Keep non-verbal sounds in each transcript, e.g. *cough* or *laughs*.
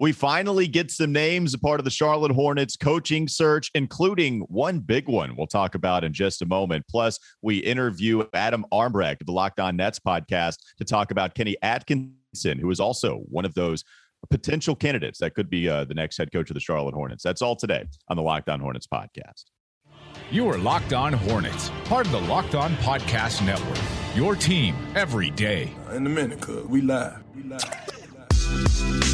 We finally get some names a part of the Charlotte Hornets coaching search, including one big one we'll talk about in just a moment. Plus, we interview Adam Armbrecht of the Locked On Nets podcast to talk about Kenny Atkinson, who is also one of those potential candidates that could be uh, the next head coach of the Charlotte Hornets. That's all today on the Locked On Hornets podcast. You are Locked On Hornets, part of the Locked On Podcast Network. Your team every day. In a minute, cuz we live. We live.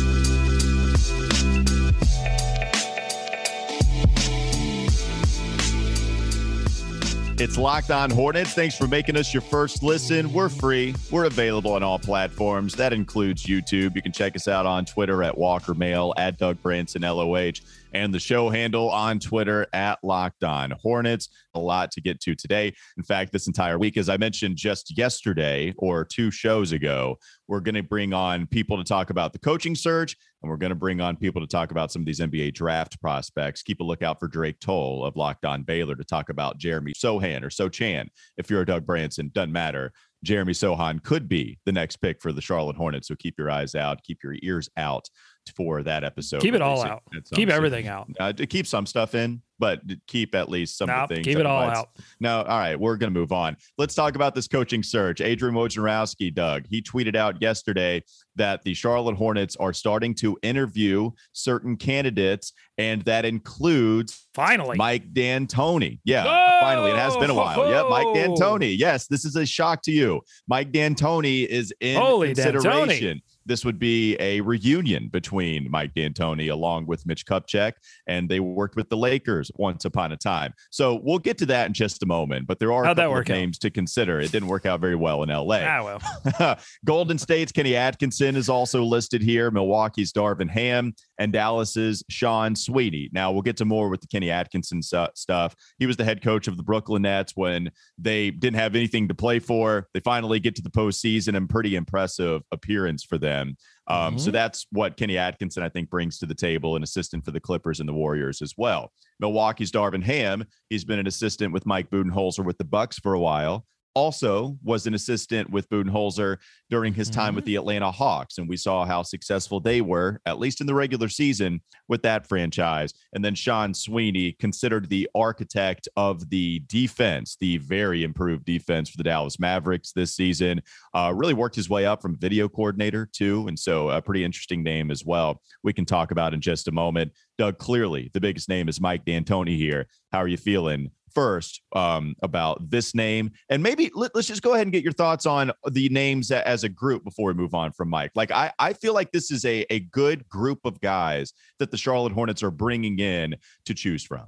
It's Locked On Hornets. Thanks for making us your first listen. We're free. We're available on all platforms. That includes YouTube. You can check us out on Twitter at Walker Mail, at Doug Branson LOH, and the show handle on Twitter at Locked On Hornets. A lot to get to today. In fact, this entire week, as I mentioned just yesterday or two shows ago, we're going to bring on people to talk about the coaching search, and we're going to bring on people to talk about some of these NBA draft prospects. Keep a lookout for Drake Toll of Locked On Baylor to talk about Jeremy Sohan or Sochan. If you're a Doug Branson, doesn't matter. Jeremy Sohan could be the next pick for the Charlotte Hornets. So keep your eyes out, keep your ears out for that episode. Keep it all out. Keep everything out. Uh, to keep some stuff in, but keep at least some nope, of the things. Keep it all out. No, all right. We're going to move on. Let's talk about this coaching search. Adrian Wojnarowski, Doug, he tweeted out yesterday that the Charlotte Hornets are starting to interview certain candidates, and that includes finally Mike D'Antoni. Yeah, Whoa! finally. It has been a while. Yep, Mike D'Antoni. Yes, this is a shock to you. Mike D'Antoni is in Holy consideration. D'Antoni this would be a reunion between Mike D'Antoni along with Mitch Kupchak, and they worked with the Lakers once upon a time. So we'll get to that in just a moment. But there are How'd a couple of names out? to consider. It didn't work out very well in LA. Ah, well. *laughs* Golden State's Kenny Atkinson is also listed here. Milwaukee's Darvin Ham and Dallas's Sean Sweeney. Now we'll get to more with the Kenny Atkinson stuff. He was the head coach of the Brooklyn Nets when they didn't have anything to play for. They finally get to the postseason and pretty impressive appearance for them. Um, mm-hmm. So that's what Kenny Atkinson, I think, brings to the table, an assistant for the Clippers and the Warriors as well. Milwaukee's Darvin Ham, he's been an assistant with Mike Budenholzer with the Bucks for a while also was an assistant with Budenholzer during his time mm-hmm. with the Atlanta Hawks. And we saw how successful they were, at least in the regular season, with that franchise. And then Sean Sweeney, considered the architect of the defense, the very improved defense for the Dallas Mavericks this season, uh, really worked his way up from video coordinator, too. And so a pretty interesting name as well. We can talk about in just a moment. Doug, clearly the biggest name is Mike D'Antoni here. How are you feeling first um, about this name, and maybe let, us just go ahead and get your thoughts on the names as a group before we move on from Mike. Like I, I feel like this is a a good group of guys that the Charlotte Hornets are bringing in to choose from.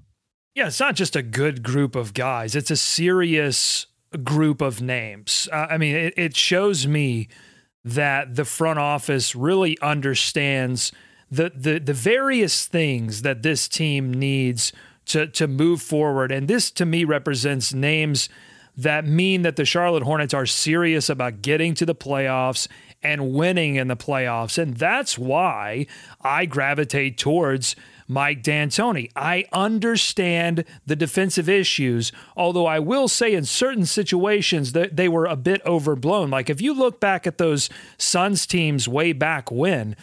Yeah, it's not just a good group of guys; it's a serious group of names. Uh, I mean, it, it shows me that the front office really understands the the the various things that this team needs to to move forward. And this to me represents names that mean that the Charlotte Hornets are serious about getting to the playoffs and winning in the playoffs. And that's why I gravitate towards Mike D'Antoni. I understand the defensive issues, although I will say in certain situations that they were a bit overblown. Like if you look back at those Suns teams way back when,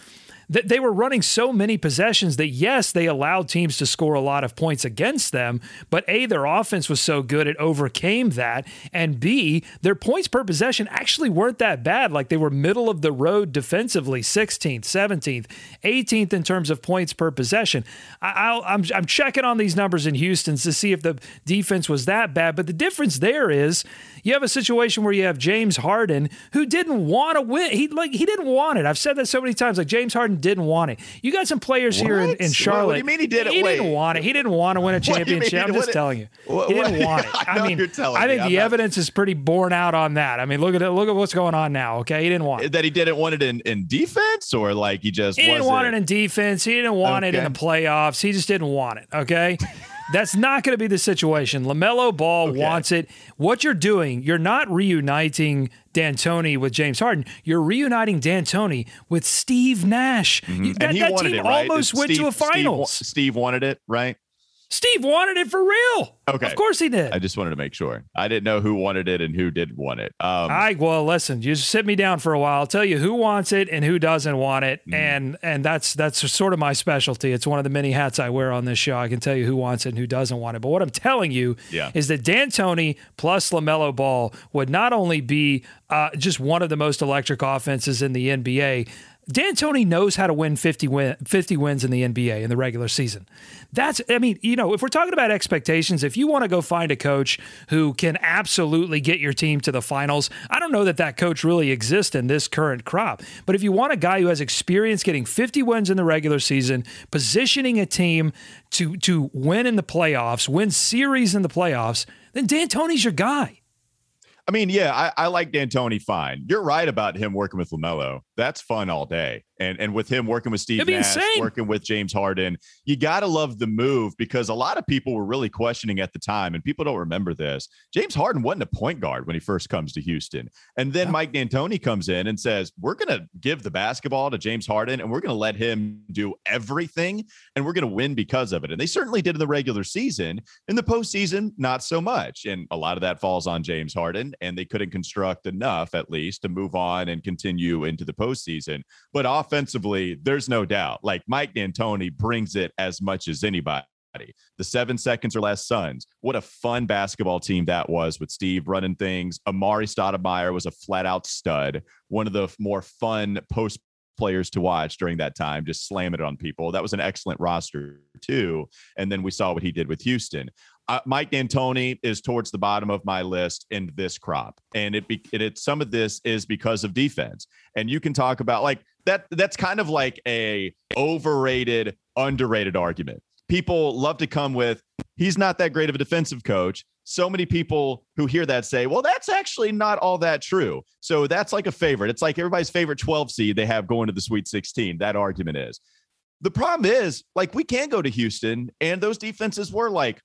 that they were running so many possessions that yes, they allowed teams to score a lot of points against them, but A, their offense was so good it overcame that, and B, their points per possession actually weren't that bad. Like they were middle of the road defensively, 16th, 17th, 18th in terms of points per possession. I, I'm, I'm checking on these numbers in Houston to see if the defense was that bad, but the difference there is you have a situation where you have James Harden who didn't want to win. He like he didn't want it. I've said that so many times. Like James Harden didn't want it. You got some players what? here in, in Charlotte. What do you mean he did it? He didn't want it. He didn't want to win a *laughs* championship. I'm just telling you. What, he didn't want it. *laughs* I, I mean, I think the not... evidence is pretty borne out on that. I mean, look at it. Look at what's going on now. Okay, he didn't want it. that. He didn't want it in, in defense, or like he just he didn't want it in defense. He didn't want okay. it in the playoffs. He just didn't want it. Okay. *laughs* That's not going to be the situation. LaMelo Ball okay. wants it. What you're doing, you're not reuniting D'Antoni with James Harden. You're reuniting D'Antoni with Steve Nash. Mm-hmm. that, and he that wanted team it, right? almost Steve, went to a finals. Steve, Steve wanted it, right? Steve wanted it for real. Okay. Of course he did. I just wanted to make sure. I didn't know who wanted it and who didn't want it. Um, I well, listen. You just sit me down for a while. I'll tell you who wants it and who doesn't want it, Mm-hmm. and and that's that's sort of my specialty. It's one of the many hats I wear on this show. I can tell you who wants it and who doesn't want it. But what I'm telling you Yeah. is that D'Antoni plus Lamelo Ball would not only be uh, just one of the most electric offenses in the NBA. D'Antoni knows how to win 50, win, 50 wins in the NBA in the regular season. That's, I mean, you know, if we're talking about expectations, if you want to go find a coach who can absolutely get your team to the finals, I don't know that that coach really exists in this current crop. But if you want a guy who has experience getting 50 wins in the regular season, positioning a team to to win in the playoffs, win series in the playoffs, then D'Antoni's your guy. I mean, yeah, I, I like D'Antoni fine. You're right about him working with Lamelo. That's fun all day. And and with him working with Steve Nash, insane. working with James Harden, you gotta love the move because a lot of people were really questioning at the time, and people don't remember this. James Harden wasn't a point guard when he first comes to Houston. And then Mike D'Antoni comes in and says, We're gonna give the basketball to James Harden and we're gonna let him do everything and we're gonna win because of it. And they certainly did in the regular season. In the postseason, not so much. And a lot of that falls on James Harden, and they couldn't construct enough, at least, to move on and continue into the postseason. But offensively, there's no doubt. Like Mike D'Antoni brings it as much as anybody. The seven seconds or less Suns. What a fun basketball team that was with Steve running things. Amar'e Stoudemire was a flat out stud. One of the more fun post players to watch during that time, just slamming it on people. That was an excellent roster too. And then we saw what he did with Houston. Uh, Mike D'Antoni is towards the bottom of my list in this crop, and it, be, it, it some of this is because of defense. And you can talk about like that. That's kind of like a overrated, underrated argument. People love to come with he's not that great of a defensive coach. So many people who hear that say, well, that's actually not all that true. So that's like a favorite. It's like everybody's favorite 12 seed they have going to the Sweet 16. That argument is. The problem is, like, we can go to Houston, and those defenses were like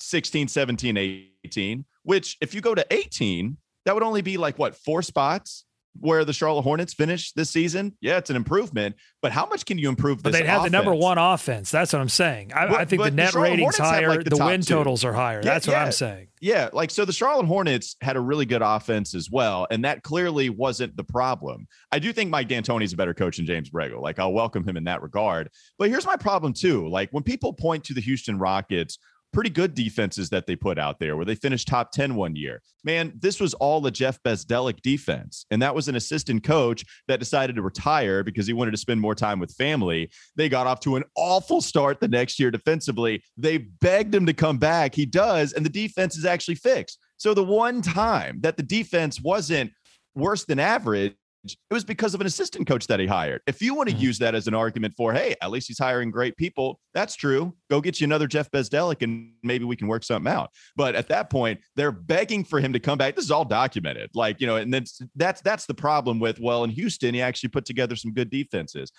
16, 17, 18, which if you go to 18, that would only be like what, four spots where the Charlotte Hornets finished this season? Yeah, it's an improvement, but how much can you improve But they'd have the number one offense. That's what I'm saying. I, But- I think the the net Charlotte ratings Hornets higher, like, the the, win two. totals are higher. Yeah, That's what yeah. I'm saying. Yeah, like so the Charlotte Hornets had a really good offense as well, and that clearly wasn't the problem. I do think Mike D'Antoni is a better coach than James Borrego. Like I'll welcome him in that regard. But here's my problem too. Like when people point to the Houston Rockets, pretty good defenses that they put out there where they finished top 10 one year. Man, this was all the Jeff Bzdelik defense. And that was an assistant coach that decided to retire because he wanted to spend more time with family. They got off to an awful start the next year defensively. They begged him to come back. He does, and the defense is actually fixed. So the one time that the defense wasn't worse than average, it was because of an assistant coach that he hired. If you want to mm-hmm. use that as an argument for, hey, at least he's hiring great people, that's true. Go get you another Jeff Bzdelik and maybe we can work something out. But at that point, they're begging for him to come back. This is all documented. Like, you know, and that's that's that's the problem with, well, in Houston, he actually put together some good defenses.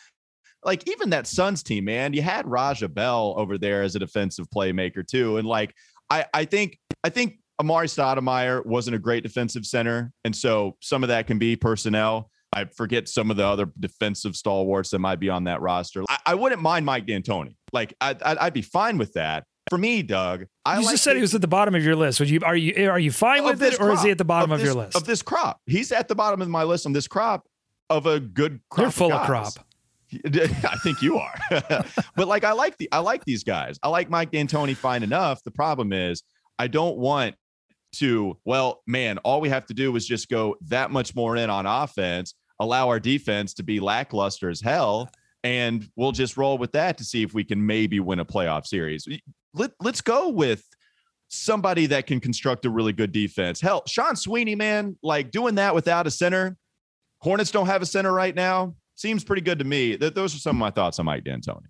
Like even that Suns team, man, you had Raja Bell over there as a defensive playmaker too. And like I I think I think Amar'e Stoudemire wasn't a great defensive center. And so some of that can be personnel. I forget some of the other defensive stalwarts that might be on that roster. I, I wouldn't mind Mike D'Antoni. Like I'd, I'd, I'd be fine with that. For me, Doug, I You like just said the- he was at the bottom of your list. Would you are you are you fine with this it, or is he at the bottom of, this- your list? of this crop? He's at the bottom of my list on this crop of a good crop. You're full of guys. crop. *laughs* I think you are. *laughs* but like I like the I like these guys. I like Mike D'Antoni fine enough. The problem is I don't want to, well, man, all we have to do is just go that much more in on offense, allow our defense to be lackluster as hell, and we'll just roll with that to see if we can maybe win a playoff series. Let, let's go with somebody that can construct a really good defense. Hell, Sean Sweeney, man, like doing that without a center. Hornets don't have a center right now. Seems pretty good to me. Th- those are some of my thoughts on Mike D'Antoni.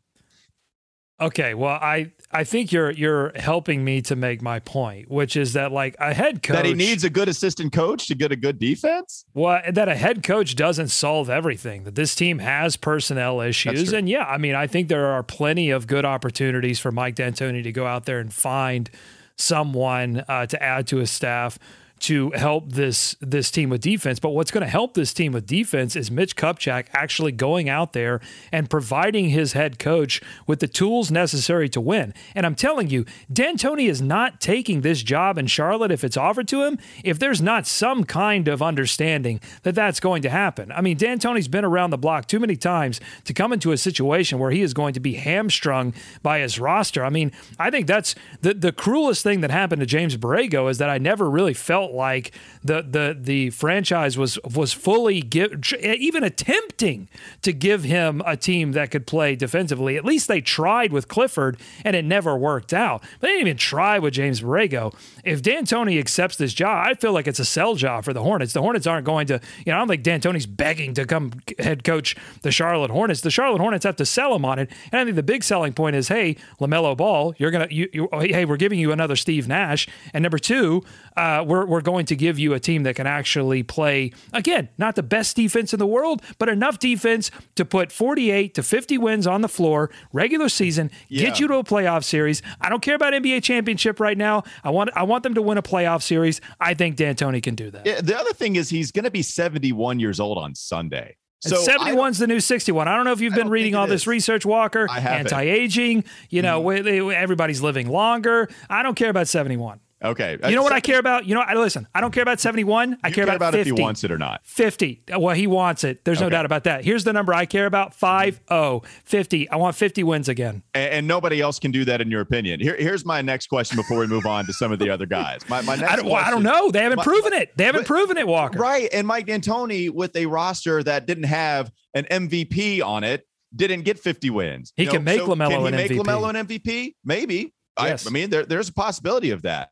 Okay, well, I I think you're you're helping me to make my point, which is that like a head coach That he needs a good assistant coach to get a good defense. Well, that a head coach doesn't solve everything. That this team has personnel issues, and yeah, I mean, I think there are plenty of good opportunities for Mike D'Antoni to go out there and find someone uh, to add to his staff to help this this team with defense. But what's going to help this team with defense is Mitch Kupchak actually going out there and providing his head coach with the tools necessary to win. And I'm telling you, D'Antoni is not taking this job in Charlotte if it's offered to him if there's not some kind of understanding that that's going to happen. I mean, D'Antoni's been around the block too many times to come into a situation where he is going to be hamstrung by his roster. I mean, I think that's the the cruelest thing that happened to James Borrego is that I never really felt like the the the franchise was was fully give, even attempting to give him a team that could play defensively. At least they tried with Clifford, and it never worked out. They didn't even try with James Borrego. If D'Antoni accepts this job, I feel like it's a sell job for the Hornets. The Hornets aren't going to, you know, I don't think D'Antoni's begging to come head coach the Charlotte Hornets. The Charlotte Hornets have to sell him on it, and I think the big selling point is, hey, Lamelo Ball, you're gonna, you, you hey, we're giving you another Steve Nash, and number two, uh, we're we're going to give you a team that can actually play again, not the best defense in the world, but enough defense to put 48 to 50 wins on the floor, regular season, yeah. get you to a playoff series. I don't care about NBA championship right now. I want I want them to win a playoff series. I think D'Antoni can do that. Yeah, the other thing is he's going to be 71 years old on Sunday. So 71 is the new 61. I don't know if you've been reading all this research, Walker. Anti-aging. You know, mm-hmm. everybody's living longer. I don't care about 71. Okay. You know what I care about? You know, I listen. I don't care about seventy-one. I care, care, about, about 50. if he wants it or not. Fifty. Well, he wants it. There's okay. no doubt about that. Here's the number I care about: five oh 50. I want fifty wins again. And, and nobody else can do that, in your opinion. Here, here's my next question before we move on to some of the other guys. My, my *laughs* next. I don't, well, I don't know. They haven't my, proven it. They haven't but, proven it, Walker. Right. And Mike D'Antoni with a roster that didn't have an MVP on it didn't get 50 wins. He you can know, make so Lamelo can he an make MVP. Lamelo an MVP? Maybe. Yes. I, I mean, there, there's a possibility of that.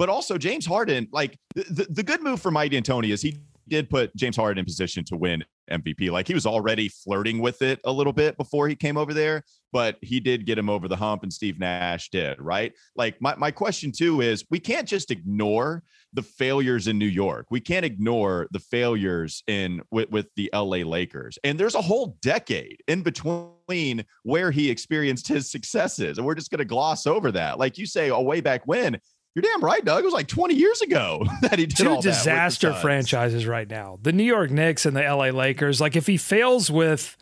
But also James Harden, like the, the good move for Mike D'Antoni is he did put James Harden in position to win MVP. Like he was already flirting with it a little bit before he came over there, but he did get him over the hump and Steve Nash did, right? Like my, my question too is we can't just ignore the failures in New York. We can't ignore the failures in with, with the LA Lakers. And there's a whole decade in between where he experienced his successes. And we're just going to gloss over that. Like you say, oh, way back when, you're damn right, Doug. It was like 20 years ago *laughs* that he did two disaster franchises right now. The New York Knicks and the LA Lakers. Like if he fails with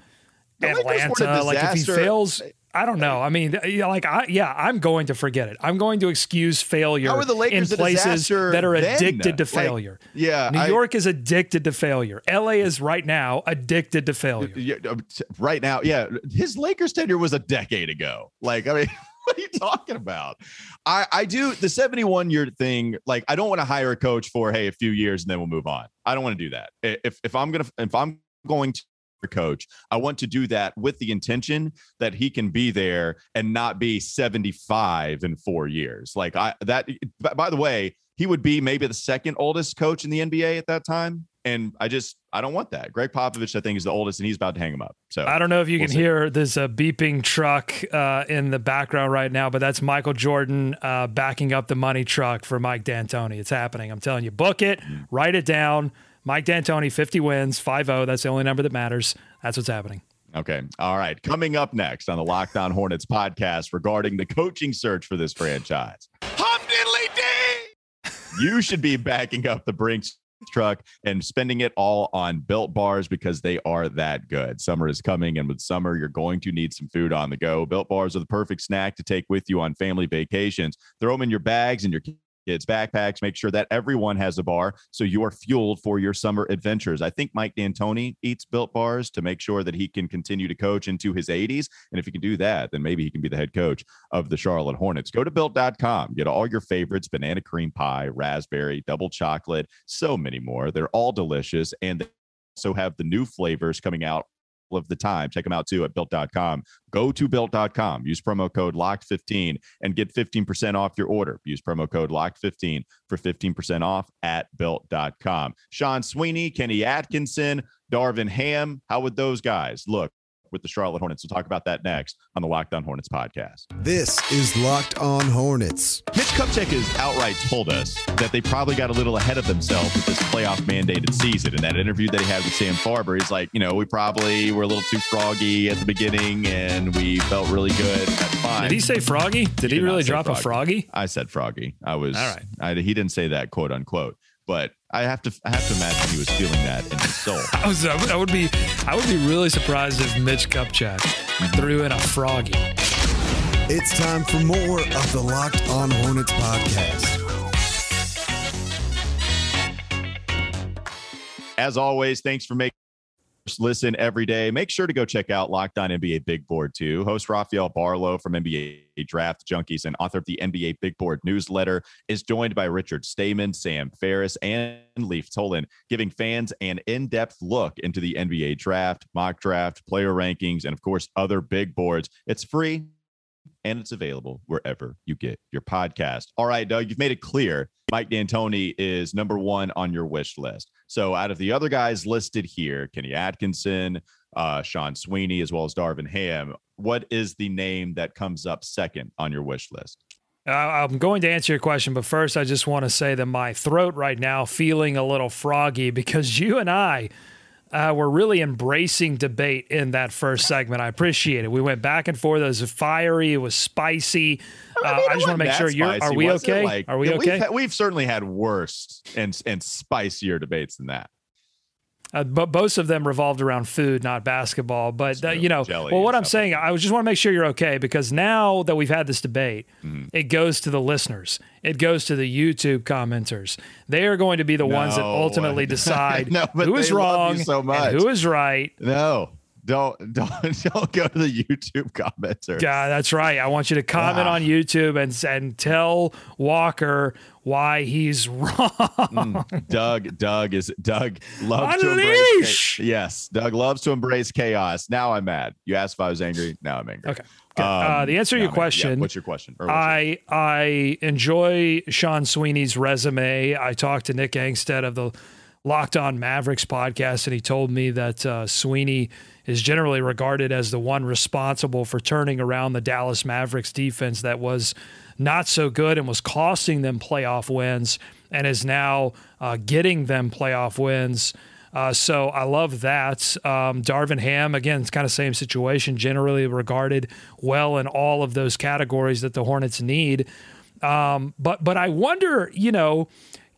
the Atlanta, like if he fails, I don't know. I mean, like I yeah, I'm going to forget it. I'm going to excuse failure in places that are addicted then? to failure. Like, yeah, New I, York is addicted to failure. LA is right now addicted to failure. Uh, right now, yeah. His Lakers tenure was a decade ago. Like I mean. *laughs* *laughs* what are you talking about? I, I do the 71 year thing. Like, I don't want to hire a coach for, hey, a few years and then we'll move on. I don't want to do that. If, if I'm going to, if I'm going to coach, I want to do that with the intention that he can be there and not be 75 in four years. Like, I, that, by the way, he would be maybe the second oldest coach in the NBA at that time. And I just I don't want that. Gregg Popovich, I think, is the oldest, and he's about to hang him up. So I don't know if you we'll can see. hear there's a beeping truck uh, in the background right now, but that's Michael Jordan uh, backing up the money truck for Mike D'Antoni. It's happening. I'm telling you, book it, mm. write it down. Mike D'Antoni, 50 wins, 5-0. That's the only number that matters. That's what's happening. Okay. All right. Coming up next on the Locked On Hornets podcast regarding the coaching search for this franchise. Hum diddly dee! You should be backing up the Brinks truck and spending it all on built bars because they are that good. Summer is coming, and with summer, you're going to need some food on the go. Built bars are the perfect snack to take with you on family vacations. Throw them in your bags and your kids' backpacks. Make sure that everyone has a bar so you are fueled for your summer adventures. I think Mike D'Antoni eats built bars to make sure that he can continue to coach into his 80s. And if he can do that, then maybe he can be the head coach of the Charlotte Hornets. Go to built.com, get all your favorites banana cream pie, raspberry, double chocolate, so many more. They're all delicious. And they also have the new flavors coming out of the time. Check them out too at built.com. Go to built.com, use promo code LOCKED15 and get 15% off your order. Use promo code LOCKED15 for 15% off at built.com. Sean Sweeney, Kenny Atkinson, Darvin Ham, how would those guys look with the Charlotte Hornets. We'll talk about that next on the Locked On Hornets podcast. This is Locked On Hornets. Mitch Kupchak has outright told us that they probably got a little ahead of themselves with this playoff mandated season. In that interview that he had with Sam Farber, he's like, you know, we probably were a little too froggy at the beginning and we felt really good. That's fine. Did he say froggy? Did he, he really drop froggy. a froggy? I said froggy. I was, all right. I, he didn't say that quote unquote. but I have to I have to imagine he was feeling that in his soul. *laughs* I was I would be I would be really surprised if Mitch Kupchak mm-hmm. threw in a froggy. It's time for more of the Locked On Hornets podcast. As always, thanks for making us listen every day. Make sure to go check out Locked On NBA Big Board too. Host Rafael Barlowe from NBA Draft Junkies and author of the NBA Big Board newsletter is joined by Richard Stayman, Sam Ferris, and Leif Thulin, giving fans an in-depth look into the NBA draft, mock draft, player rankings, and of course other big boards. It's free and it's available wherever you get your podcast. All right, Doug, you've made it clear Mike D'Antoni is number one on your wish list. So out of the other guys listed here, Kenny Atkinson, uh, Sean Sweeney, as well as Darvin Ham, what is the name that comes up second on your wish list? Uh, I'm going to answer your question, but first, I just want to say that my throat right now feeling a little froggy *laughs* because you and I uh, were really embracing debate in that first segment. I appreciate it. We went back and forth. It was fiery. It was spicy. Uh, I, mean, I just want to make sure you're. Spicy, are we okay? Like, are we okay? We've, we've, certainly had worse and and spicier debates than that. Uh, but both of them revolved around food, not basketball. But uh, you know, well, what I'm saying, I just want to make sure you're okay because now that we've had this debate, mm-hmm. it goes to the listeners, it goes to the YouTube commenters. They are going to be the no. ones that ultimately *laughs* decide no, who is wrong so and who is right. No, don't *laughs* don't don't go to the YouTube commenter. Yeah, that's right. I want you to comment ah. on YouTube and and tell Walker why he's *laughs* wrong. Mm, Doug, Doug is Doug loves Unleash! to embrace. Yes, Doug loves to embrace chaos. Now I'm mad. You asked if I was angry. Now I'm angry. Okay. Um, uh, the answer to your question. Yeah, what's your question? What's I your- I enjoy Sean Sweeney's resume. I talked to Nick Angstadt of the Locked On Mavericks podcast, and he told me that uh, Sweeney is generally regarded as the one responsible for turning around the Dallas Mavericks defense that was not so good and was costing them playoff wins and is now uh, getting them playoff wins. Uh, so I love that. Um, Darvin Ham, again, it's kind of same situation, generally regarded well in all of those categories that the Hornets need. Um, but but I wonder, you know,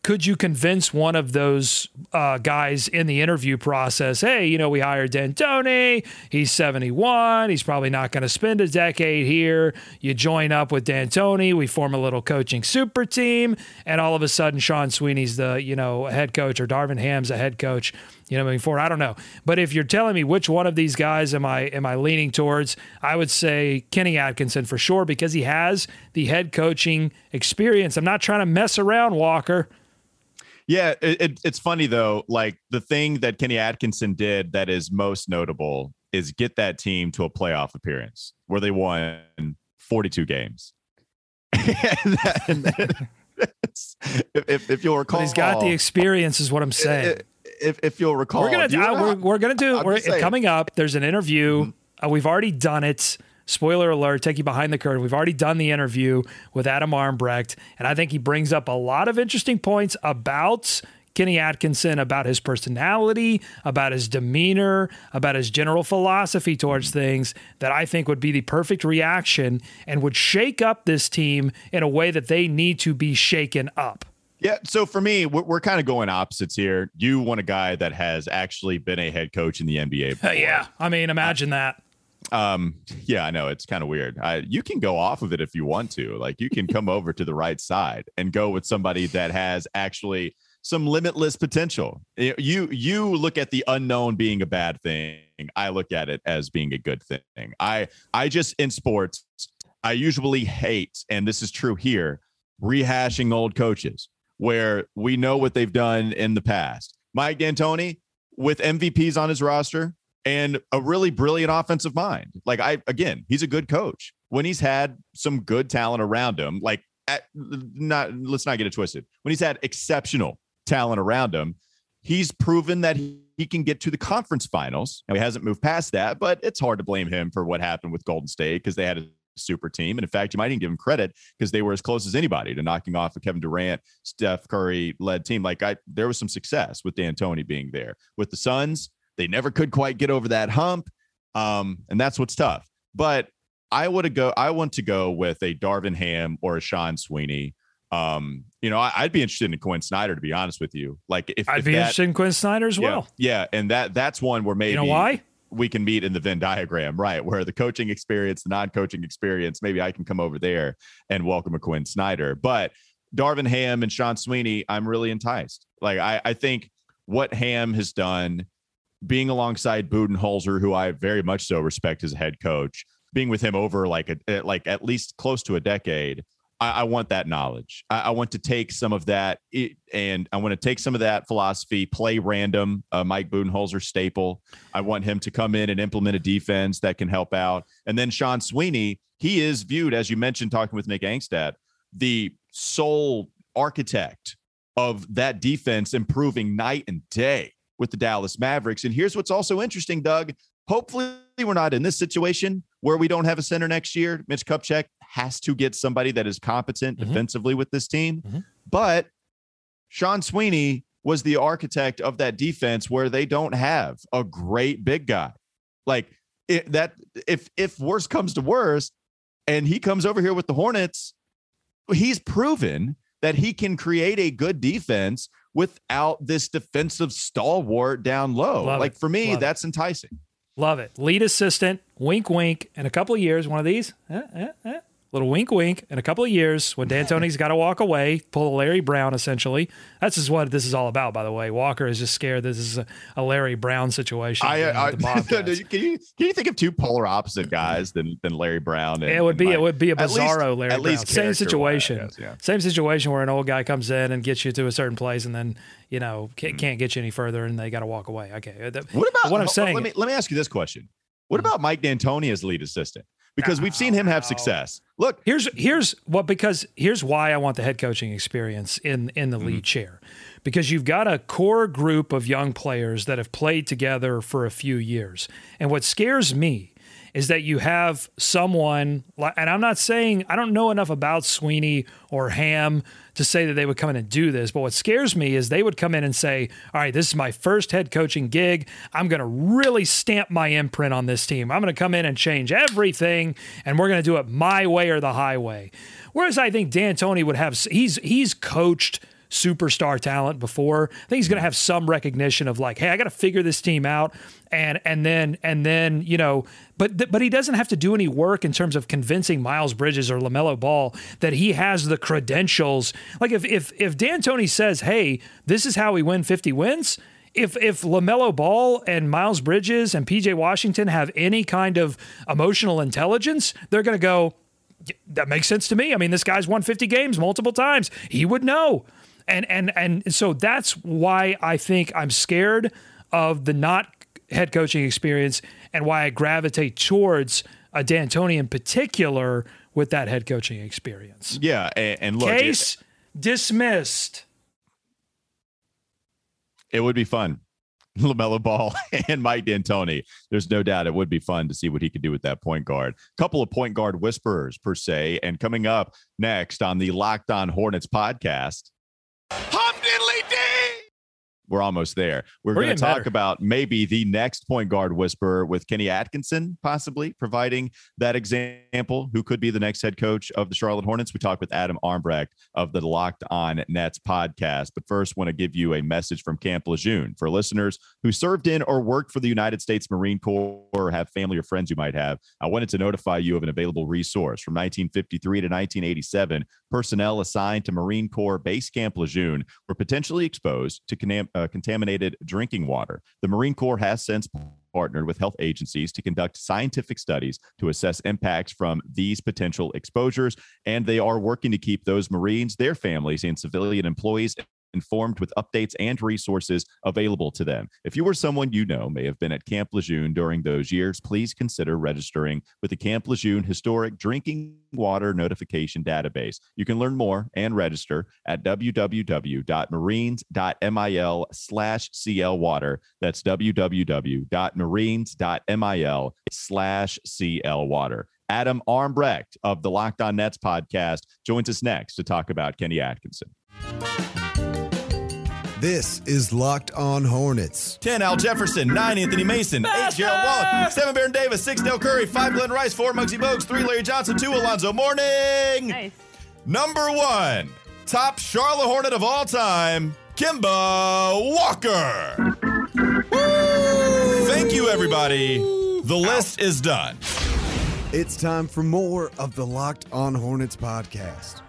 could you convince one of those uh, guys in the interview process, hey, you know, we hired D'Antoni, he's 71, he's probably not going to spend a decade here. You join up with D'Antoni, we form a little coaching super team, and all of a sudden Sean Sweeney's the, you know, head coach or Darvin Ham's a head coach, you know, moving forward. I don't know. But if you're telling me which one of these guys am I am I leaning towards, I would say Kenny Atkinson for sure because he has the head coaching experience. I'm not trying to mess around, Walker. Yeah, it, it, it's funny though. Like the thing that Kenny Atkinson did that is most notable is get that team to a playoff appearance where they won 42 games. *laughs* *laughs* if, if, you'll recall, but he's got the experience, is what I'm saying. If, if you'll recall, we're gonna uh, we're, we're, gonna do we're, coming up. There's an interview. Mm-hmm. Uh, we've already done it spoiler alert, take you behind the curtain. We've already done the interview with Adam Armbrecht, and I think he brings up a lot of interesting points about Kenny Atkinson, about his personality, about his demeanor, about his general philosophy towards things that I think would be the perfect reaction and would shake up this team in a way that they need to be shaken up. Yeah. So for me, we're, we're, kind of going opposites here. You want a guy that has actually been a head coach in the NBA. Uh, yeah. I mean, imagine that. Um, yeah, I know it's kind of weird. I, you can go off of it if you want to. Like you can come over to the right side and go with somebody that has actually some limitless potential. You you look at the unknown being a bad thing. I look at it as being a good thing. I I just in sports, I usually hate, and this is true here, rehashing old coaches where we know what they've done in the past. Mike D'Antoni with MVPs on his roster, and a really brilliant offensive mind. Like I again, he's a good coach. When he's had some good talent around him, like at, not let's not get it twisted. When he's had exceptional talent around him, he's proven that he, he can get to the conference finals. Now he hasn't moved past that, but it's hard to blame him for what happened with Golden State because they had a super team. And in fact, you might even give them credit because they were as close as anybody to knocking off a Kevin Durant, Steph Curry led team. Like I, there was some success with D'Antoni being there. With the Suns, they never could quite get over that hump. Um, and that's what's tough. But I would go, I want to go with a Darvin Ham or a Sean Sweeney Um, you know, I, would be interested in Quin Snyder to be honest with you. Like, if I'd if be that, interested in Quin Snyder as yeah, well. Yeah, and that that's one where maybe You know why? We can meet in the Venn diagram, right? Where the coaching experience, the non-coaching experience, maybe I can come over there and welcome a Quin Snyder. But Darvin Ham and Sean Sweeney, I'm really enticed. Like I, I think what Ham has done, being alongside Budenholzer, who I very much so respect as a head coach, being with him over like a like at least close to a decade. I, I want that knowledge. I, I, want to take some of that, it, and I want to take some of that philosophy, play random, uh, Mike Budenholzer staple. I want him to come in and implement a defense that can help out. And then Sean Sweeney, he is viewed, as you mentioned, talking with Nick Angstadt, the sole architect of that defense improving night and day with the Dallas Mavericks. And here's what's also interesting, Doug. Hopefully, we're not in this situation where we don't have a center next year. Mitch Kupchak has to get somebody that is competent mm-hmm. defensively with this team. Mm-hmm. But Sean Sweeney was the architect of that defense where they don't have a great big guy. Like it, that if if worse comes to worse and he comes over here with the Hornets, he's proven that he can create a good defense without this defensive stalwart down low. Love like it. for me, Love that's it. enticing. Love it. Lead assistant, wink, wink. In a couple of years, one of these, eh, eh, eh, little wink wink in a couple of years when D'Antoni's got to walk away, pull a Larry Brown essentially. That's just what this is all about, by the way. Walker is just scared this is a, a Larry Brown situation. I, I, *laughs* can you can you think of two polar opposite guys than than Larry Brown? And, it would be it would be a bizarro least, Larry Brown. Same situation. Guess, yeah. Same situation where an old guy comes in and gets you to a certain place and then you know can't, mm. can't get you any further and they got to walk away. Okay. What about what I'm saying? Let me let me ask you this question. What mm. about Mike D'Antoni as lead assistant? Because we've seen him have success. Look, here's here's what because here's why I want the head coaching experience in in the mm-hmm. lead chair. Because you've got a core group of young players that have played together for a few years. And what scares me is that you have someone, and I'm not saying I don't know enough about Sweeney or Ham to say that they would come in and do this, but what scares me is they would come in and say, All right, this is my first head coaching gig. I'm going to really stamp my imprint on this team. I'm going to come in and change everything, and we're going to do it my way or the highway. Whereas I think D'Antoni would have, he's, he's coached superstar talent before. I think he's going to have some recognition of like, hey, I got to figure this team out, and and then and then you know, but th- but he doesn't have to do any work in terms of convincing Miles Bridges or Lamelo Ball that he has the credentials. Like if if if D'Antoni says, hey, this is how we win 50 wins. If if Lamelo Ball and Miles Bridges and PJ Washington have any kind of emotional intelligence, they're going to go. That makes sense to me. I mean, this guy's won 50 games multiple times. He would know and and and so that's why I think I'm scared of the not head coaching experience and why I gravitate towards a D'Antoni in particular with that head coaching experience. Yeah, and, and look, case it, dismissed. It would be fun. *laughs* LaMelo Ball *laughs* and Mike D'Antoni. There's no doubt it would be fun to see what he could do with that point guard. Couple of point guard whisperers per se. And coming up next on the Locked On Hornets podcast, Dee! We're almost there. We're, We're going to talk better. about maybe the next point guard whisperer with Kenny Atkinson, possibly providing that example. Who could be the next head coach of the Charlotte Hornets? We talked with Adam Armbrecht of the Locked On Nets podcast. But first, want to give you a message from Camp Lejeune for listeners who served in or worked for the United States Marine Corps or have family or friends you might have. I wanted to notify you of an available resource from 1953 to 1987. Personnel assigned to Marine Corps Base Camp Lejeune were potentially exposed to conam- uh, Uh, contaminated drinking water. The Marine Corps has since partnered with health agencies to conduct scientific studies to assess impacts from these potential exposures, and they are working to keep those Marines, their families, and civilian employees informed with updates and resources available to them. If you or someone you know may have been at Camp Lejeune during those years, please consider registering with the Camp Lejeune Historic Drinking Water Notification Database. You can learn more and register at www.marines.mil slash clwater. That's www.marines.mil slash clwater. Adam Armbrecht of the Locked On Nets podcast joins us next to talk about Kenny Atkinson. This is Locked On Hornets. 10 Al Jefferson, 9 Anthony Mason, 8 Gerald Wallace, 7 Baron Davis, 6 Dell Curry, 5 Glen Rice, 4 Muggsy Bogues, 3 Larry Johnson, 2 Alonzo Mourning. Nice. Number 1. top Charlotte Hornet of all time, Kemba Walker. Thank you, everybody. The list is done. It's time for more of the Locked On Hornets podcast.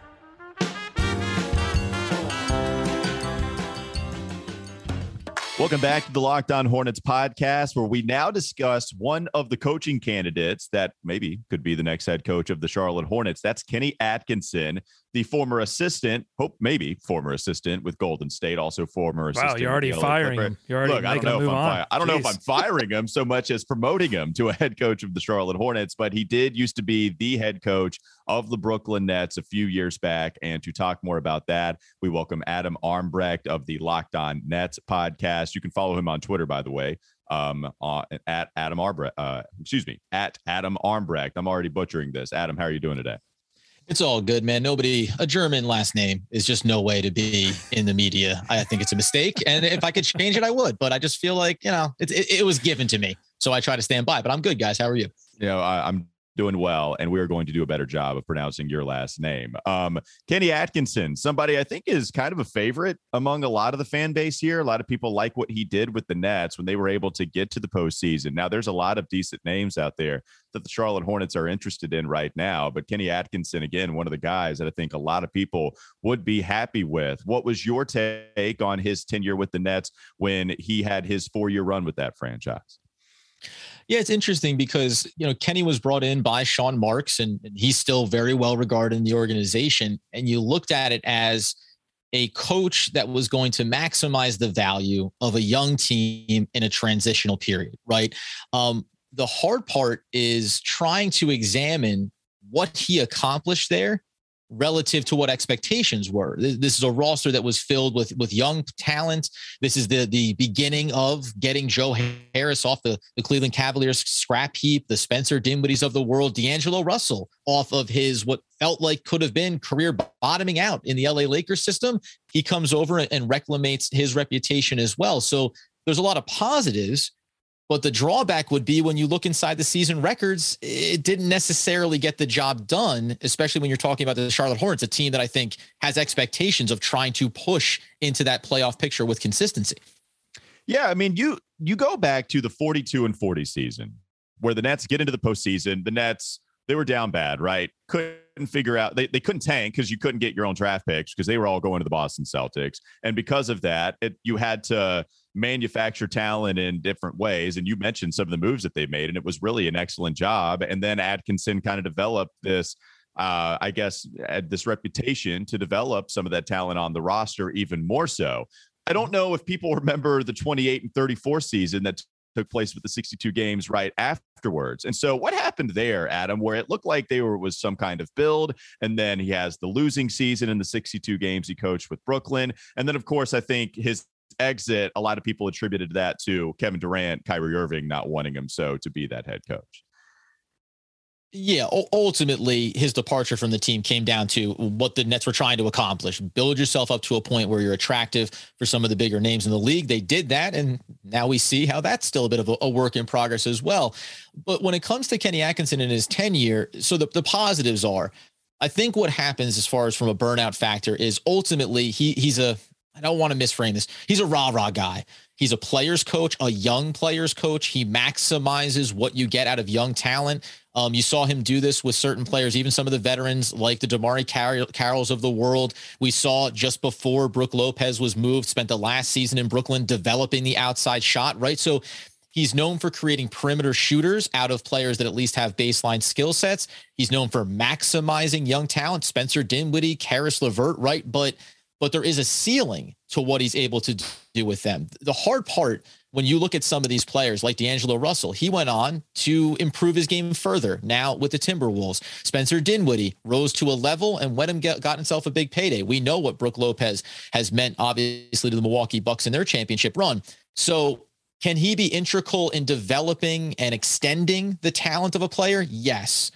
Welcome back to the Locked On Hornets podcast, where we now discuss one of the coaching candidates that maybe could be the next head coach of the Charlotte Hornets. That's Kenny Atkinson, the former assistant, hope maybe former assistant with Golden State, also former assistant. Wow, you're already firing him. You're already Look, I don't know if I'm fi- I don't know if I'm firing him so much as promoting him to a head coach of the Charlotte Hornets, but he did used to be the head coach of the Brooklyn Nets a few years back. And to talk more about that, we welcome Adam Armbrecht of the Locked On Nets podcast. You can follow him on Twitter, by the way. Um, uh, at Adam Armbrecht, uh, excuse me, at Adam Armbrecht. I'm already butchering this. Adam, how are you doing today? It's all good, man. Nobody, a German last name is just no way to be in the media. I think it's a mistake. And if I could change it, I would. But I just feel like, you know, it, it, it was given to me. So I try to stand by. But I'm good, guys. How are you? You know, I, I'm doing well, and we are going to do a better job of pronouncing your last name. Um, Kenny Atkinson, somebody I think is kind of a favorite among a lot of the fan base here. A lot of people like what he did with the Nets when they were able to get to the postseason. Now, there's a lot of decent names out there that the Charlotte Hornets are interested in right now, but Kenny Atkinson, again, one of the guys that I think a lot of people would be happy with. What was your take on his tenure with the Nets when he had his four year run with that franchise? Yeah, it's interesting because you know Kenny was brought in by Sean Marks, and he's still very well regarded in the organization. And you looked at it as a coach that was going to maximize the value of a young team in a transitional period, right? Um, the hard part is trying to examine what he accomplished there relative to what expectations were. This is a roster that was filled with with young talent. This is the the beginning of getting Joe Harris off the, the Cleveland Cavaliers scrap heap, the Spencer Dinwiddies of the world, D'Angelo Russell off of his what felt like could have been career bottoming out in the LA Lakers system. He comes over and reclamates his reputation as well. So there's a lot of positives but the drawback would be when you look inside the season records, it didn't necessarily get the job done, especially when you're talking about the Charlotte Hornets, a team that I think has expectations of trying to push into that playoff picture with consistency. Yeah, I mean, you you go back to the 42 and 40 season where the Nets get into the postseason. The Nets, they were down bad, right? Couldn't figure out they, they couldn't tank because you couldn't get your own draft picks because they were all going to the Boston Celtics. And because of that, it, you had to manufacture talent in different ways. And you mentioned some of the moves that they made, and it was really an excellent job. And then Atkinson kind of developed this. Uh, I guess had this reputation to develop some of that talent on the roster even more so. I don't know if people remember the 28 and 34 season that took place with the 62 games right afterwards. And so what happened there, Adam, where it looked like they were was some kind of build and then he has the losing season in the 62 games he coached with Brooklyn. And then of course I think his exit, a lot of people attributed that to Kevin Durant, Kyrie Irving not wanting him so to be that head coach. Yeah, ultimately, his departure from the team came down to what the Nets were trying to accomplish build yourself up to a point where you're attractive for some of the bigger names in the league. They did that, and now we see how that's still a bit of a, work in progress as well. But when it comes to Kenny Atkinson and his tenure, so the, the positives are I think what happens as far as from a burnout factor is ultimately he he's a I don't want to misframe this. He's a rah rah guy. He's a player's coach, a young player's coach. He maximizes what you get out of young talent. Um, you saw him do this with certain players, even some of the veterans like the DeMarre Carrolls of the world. We saw just before Brook Lopez was moved, spent the last season in Brooklyn developing the outside shot, right? So He's known for creating perimeter shooters out of players that at least have baseline skill sets. He's known for maximizing young talent, Spencer Dinwiddie, Caris LeVert, right? But but there is a ceiling to what he's able to do with them. The hard part when you look at some of these players like D'Angelo Russell, he went on to improve his game further. Now with the Timberwolves, Spencer Dinwiddie rose to a level and went get, got himself a big payday. We know what Brook Lopez has meant, obviously, to the Milwaukee Bucks in their championship run. So can he be integral in developing and extending the talent of a player? Yes.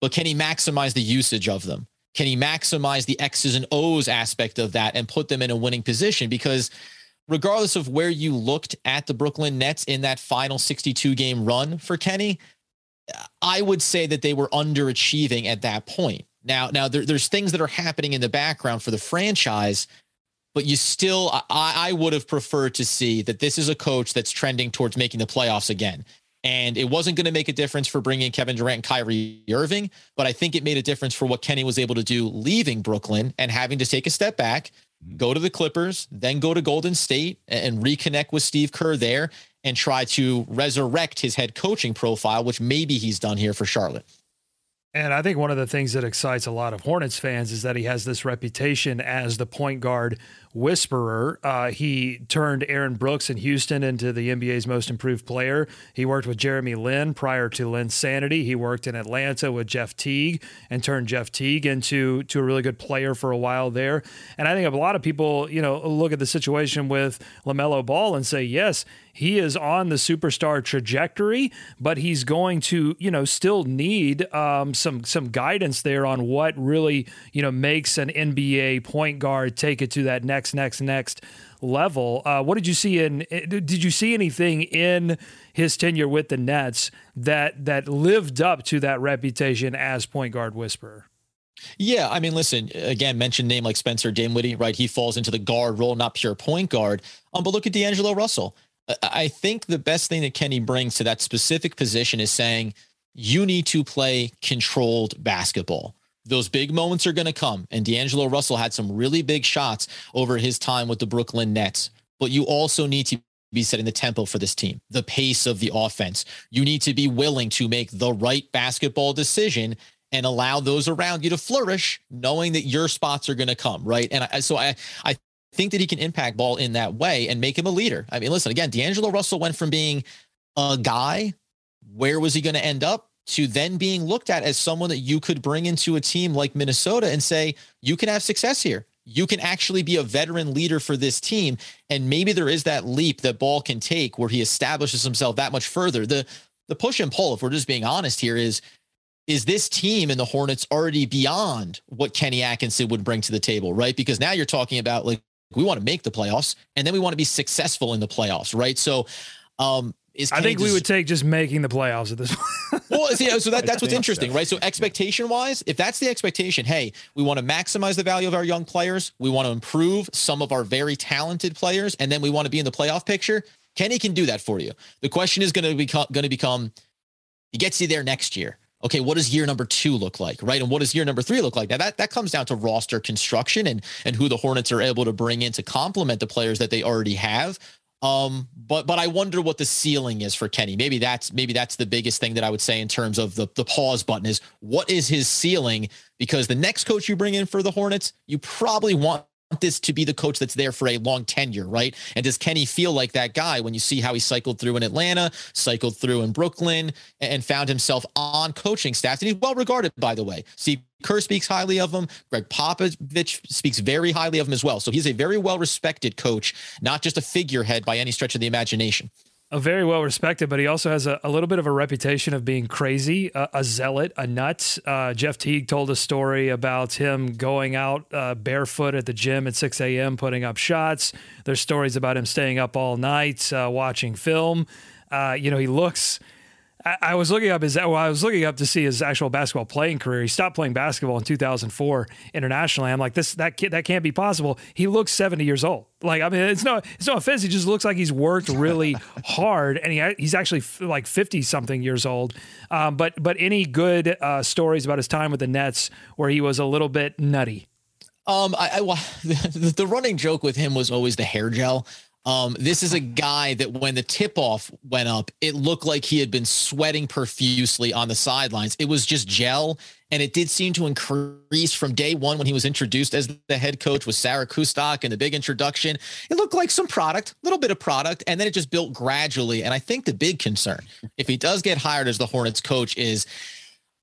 But can he maximize the usage of them? Can he maximize the X's and O's aspect of that and put them in a winning position? Because regardless of where you looked at the Brooklyn Nets in that final 62 game run for Kenny, I would say that they were underachieving at that point. Now, now there, there's things that are happening in the background for the franchise, but you still, I, I would have preferred to see that this is a coach that's trending towards making the playoffs again. And it wasn't going to make a difference for bringing Kevin Durant and Kyrie Irving, but I think it made a difference for what Kenny was able to do leaving Brooklyn and having to take a step back, mm-hmm. go to the Clippers, then go to Golden State and reconnect with Steve Kerr there and try to resurrect his head coaching profile, which maybe he's done here for Charlotte. And I think one of the things that excites a lot of Hornets fans is that he has this reputation as the point guard whisperer. Uh, he turned Aaron Brooks in Houston into the NBA's most improved player. He worked with Jeremy Lin prior to Linsanity. He worked in Atlanta with Jeff Teague and turned Jeff Teague into to a really good player for a while there. And I think a lot of people, you know, look at the situation with LaMelo Ball and say, yes, he is on the superstar trajectory, but he's going to, you know, still need um, some some guidance there on what really, you know, makes an NBA point guard take it to that next, next, next level. Uh, what did you see in? Did you see anything in his tenure with the Nets that that lived up to that reputation as point guard whisperer? Yeah, I mean, listen, again, mentioned name like Spencer Dinwiddie, right? He falls into the guard role, not pure point guard. Um, but look at D'Angelo Russell. I think the best thing that Kenny brings to that specific position is saying you need to play controlled basketball. Those big moments are going to come. And D'Angelo Russell had some really big shots over his time with the Brooklyn Nets. But you also need to be setting the tempo for this team, the pace of the offense. You need to be willing to make the right basketball decision and allow those around you to flourish, knowing that your spots are going to come, right? And I, so I, I think that he can impact ball in that way and make him a leader. I mean, listen, again, D'Angelo Russell went from being a guy, where was he going to end up? To then being looked at as someone that you could bring into a team like Minnesota and say, you can have success here. You can actually be a veteran leader for this team. And maybe there is that leap that Ball can take where he establishes himself that much further. The the push and pull, if we're just being honest here, is is this team in the Hornets already beyond what Kenny Atkinson would bring to the table, right? Because now you're talking about like we want to make the playoffs and then we want to be successful in the playoffs, right? So, um, is I think we would take just making the playoffs at this point. *laughs* well, yeah, so that, that's what's interesting, so. right? So expectation wise, if that's the expectation, hey, we want to maximize the value of our young players, we want to improve some of our very talented players, and then we want to be in the playoff picture. Kenny can do that for you. The question is going to become going to become he gets you there next year okay, what does year number two look like, right? And what does year number three look like? Now that that comes down to roster construction and and who the Hornets are able to bring in to complement the players that they already have. Um, but but I wonder what the ceiling is for Kenny. Maybe that's maybe that's the biggest thing that I would say in terms of the the pause button is what is his ceiling? Because the next coach you bring in for the Hornets, you probably want this to be the coach that's there for a long tenure, right? And does Kenny feel like that guy when you see how he cycled through in Atlanta, cycled through in Brooklyn, and found himself on coaching staff? And he's well regarded, by the way. Steve Kerr speaks highly of him. Gregg Popovich speaks very highly of him as well. So he's a very well respected coach, not just a figurehead by any stretch of the imagination a very well respected, but he also has a, a, little bit of a reputation of being crazy, a, a zealot, a nut. Uh, Jeff Teague told a story about him going out uh, barefoot at the gym at 6 a.m., putting up shots. There's stories about him staying up all night uh, watching film. Uh, you know, he looks I, was looking up his. Well, I was looking up to see his actual basketball playing career. He stopped playing basketball in 2004 internationally. I'm like, this that kid that can't be possible. He looks 70 years old. Like, I mean, it's no it's no offense. He just looks like he's worked really *laughs* hard, and he he's actually like 50 something years old. Um, but but any good uh, stories about his time with the Nets where he was a little bit nutty? Um, I, I well, *laughs* the, the running joke with him was always the hair gel. Um, this is a guy that when the tip off went up, it looked like he had been sweating profusely on the sidelines. It was just gel. And it did seem to increase from day one when he was introduced as the head coach with Sarah Kustok and the big introduction. It looked like some product, a little bit of product, and then it just built gradually. And I think the big concern, if he does get hired as the Hornets coach, is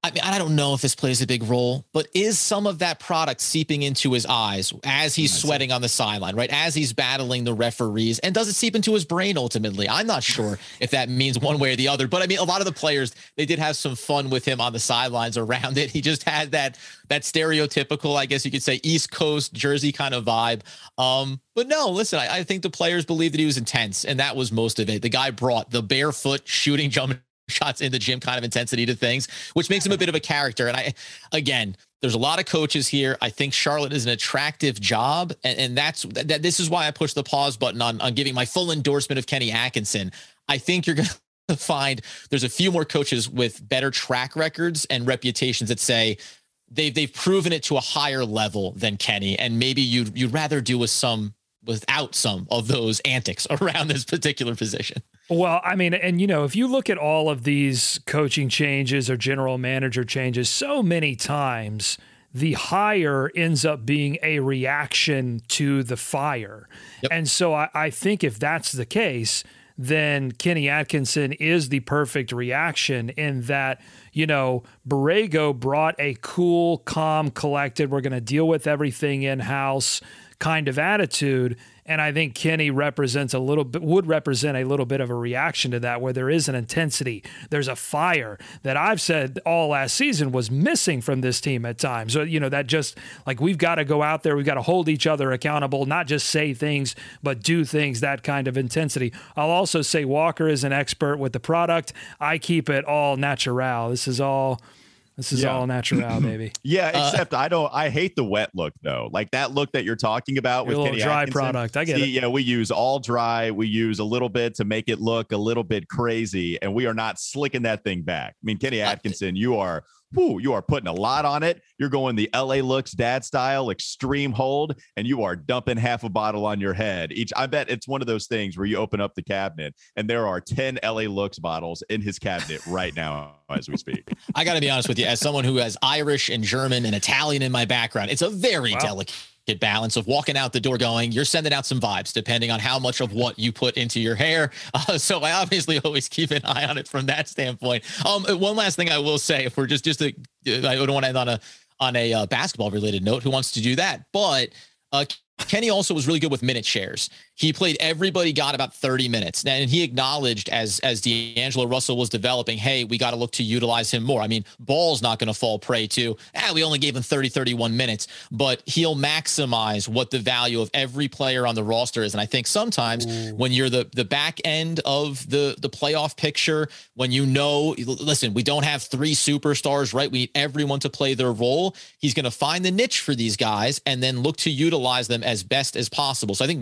I mean, I don't know if this plays a big role, but is some of that product seeping into his eyes as he's sweating on the sideline, right? As he's battling the referees, and does it seep into his brain ultimately? I'm not sure *sighs* if that means one way or the other, but I mean, a lot of the players they did have some fun with him on the sidelines around it. He just had that that stereotypical, I guess you could say, East Coast Jersey kind of vibe. Um, but no, listen, I, I think the players believed that he was intense, and that was most of it. The guy brought the barefoot shooting jump shots in the gym kind of intensity to things, which makes him a bit of a character. And I, again, there's a lot of coaches here. I think Charlotte is an attractive job, and, and that's that. This is why I push the pause button on on giving my full endorsement of Kenny Atkinson. I think you're *laughs* to find there's a few more coaches with better track records and reputations that say they've they've proven it to a higher level than Kenny, and maybe you'd you'd rather do with some without some of those antics *laughs* around this particular position. Well, I mean, and you know, if you look at all of these coaching changes or general manager changes, so many times the hire ends up being a reaction to the fire. Yep. And so I, I think if that's the case, then Kenny Atkinson is the perfect reaction in that, you know, Borrego brought a cool, calm, collected, we're going to deal with everything in house kind of attitude. And I think Kenny represents a little bit, would represent a little bit of a reaction to that, where there is an intensity, there's a fire that I've said all last season was missing from this team at times. So, you know, that just like we've got to go out there, we've got to hold each other accountable, not just say things, but do things, that kind of intensity. I'll also say Walker is an expert with the product. I keep it all natural. This is all this is yeah. all natural, *laughs* baby. yeah, uh, except uh, I don't. I hate the wet look though. Like that look that you're talking about with Kenny dry Atkinson. product. I get See, it. Yeah, we use all dry. We use a little bit to make it look a little bit crazy, and we are not slicking that thing back. I mean, Kenny Atkinson, you are whoo, you are putting a lot on it. You're going the LA looks dad style extreme hold, and you are dumping half a bottle on your head. Each, I bet it's one of those things where you open up the cabinet and there are 10 LA looks bottles in his cabinet right now as we speak. *laughs* I got to be honest with you, as someone who has Irish and German and Italian in my background, it's a very wow. delicate balance of walking out the door going you're sending out some vibes depending on how much of what you put into your hair. *laughs* Uh, so i obviously always keep an eye on it from that standpoint. Um one last thing i will say if we're just just a, i don't want to end on a on a uh, basketball related note who wants to do that? But uh, Kenny also was really good with minute shares. He played everybody got about 30 minutes. And he acknowledged as as D'Angelo Russell was developing, hey, we got to look to utilize him more. I mean, Ball's not going to fall prey to, ah, we only gave him 30, 31 minutes, but he'll maximize what the value of every player on the roster is. And I think sometimes Ooh. when you're the the back end of the the playoff picture, when you know, listen, we don't have three superstars, right? We need everyone to play their role. He's going to find the niche for these guys and then look to utilize them as best as possible. So I think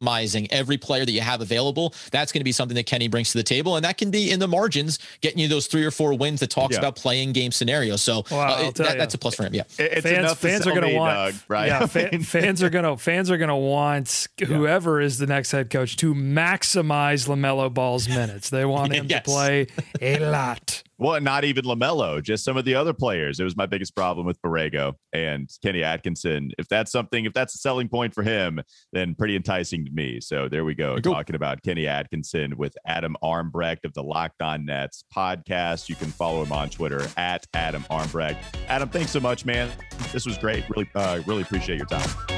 maximizing every player that you have available, that's going to be something that Kenny brings to the table. And that can be in the margins, getting you those three or four wins that talks yeah. about playing game scenarios. So well, uh, it, that, that's a plus for him. Yeah. It's fans, fans are going to want, Doug, right? Yeah. *laughs* fans are going to, fans are going to want whoever yeah. is the next head coach to maximize LaMelo Ball's *laughs* minutes. They want him yes. to play a lot. *laughs* Well, not even LaMelo, just some of the other players. It was my biggest problem with Borrego and Kenny Atkinson. If that's something, if that's a selling point for him, then pretty enticing to me. So there we go. Cool. Talking about Kenny Atkinson with Adam Armbrecht of the Locked On Nets podcast. You can follow him on Twitter at Adam Armbrecht. Adam, thanks so much, man. This was great. Really, uh, really appreciate your time.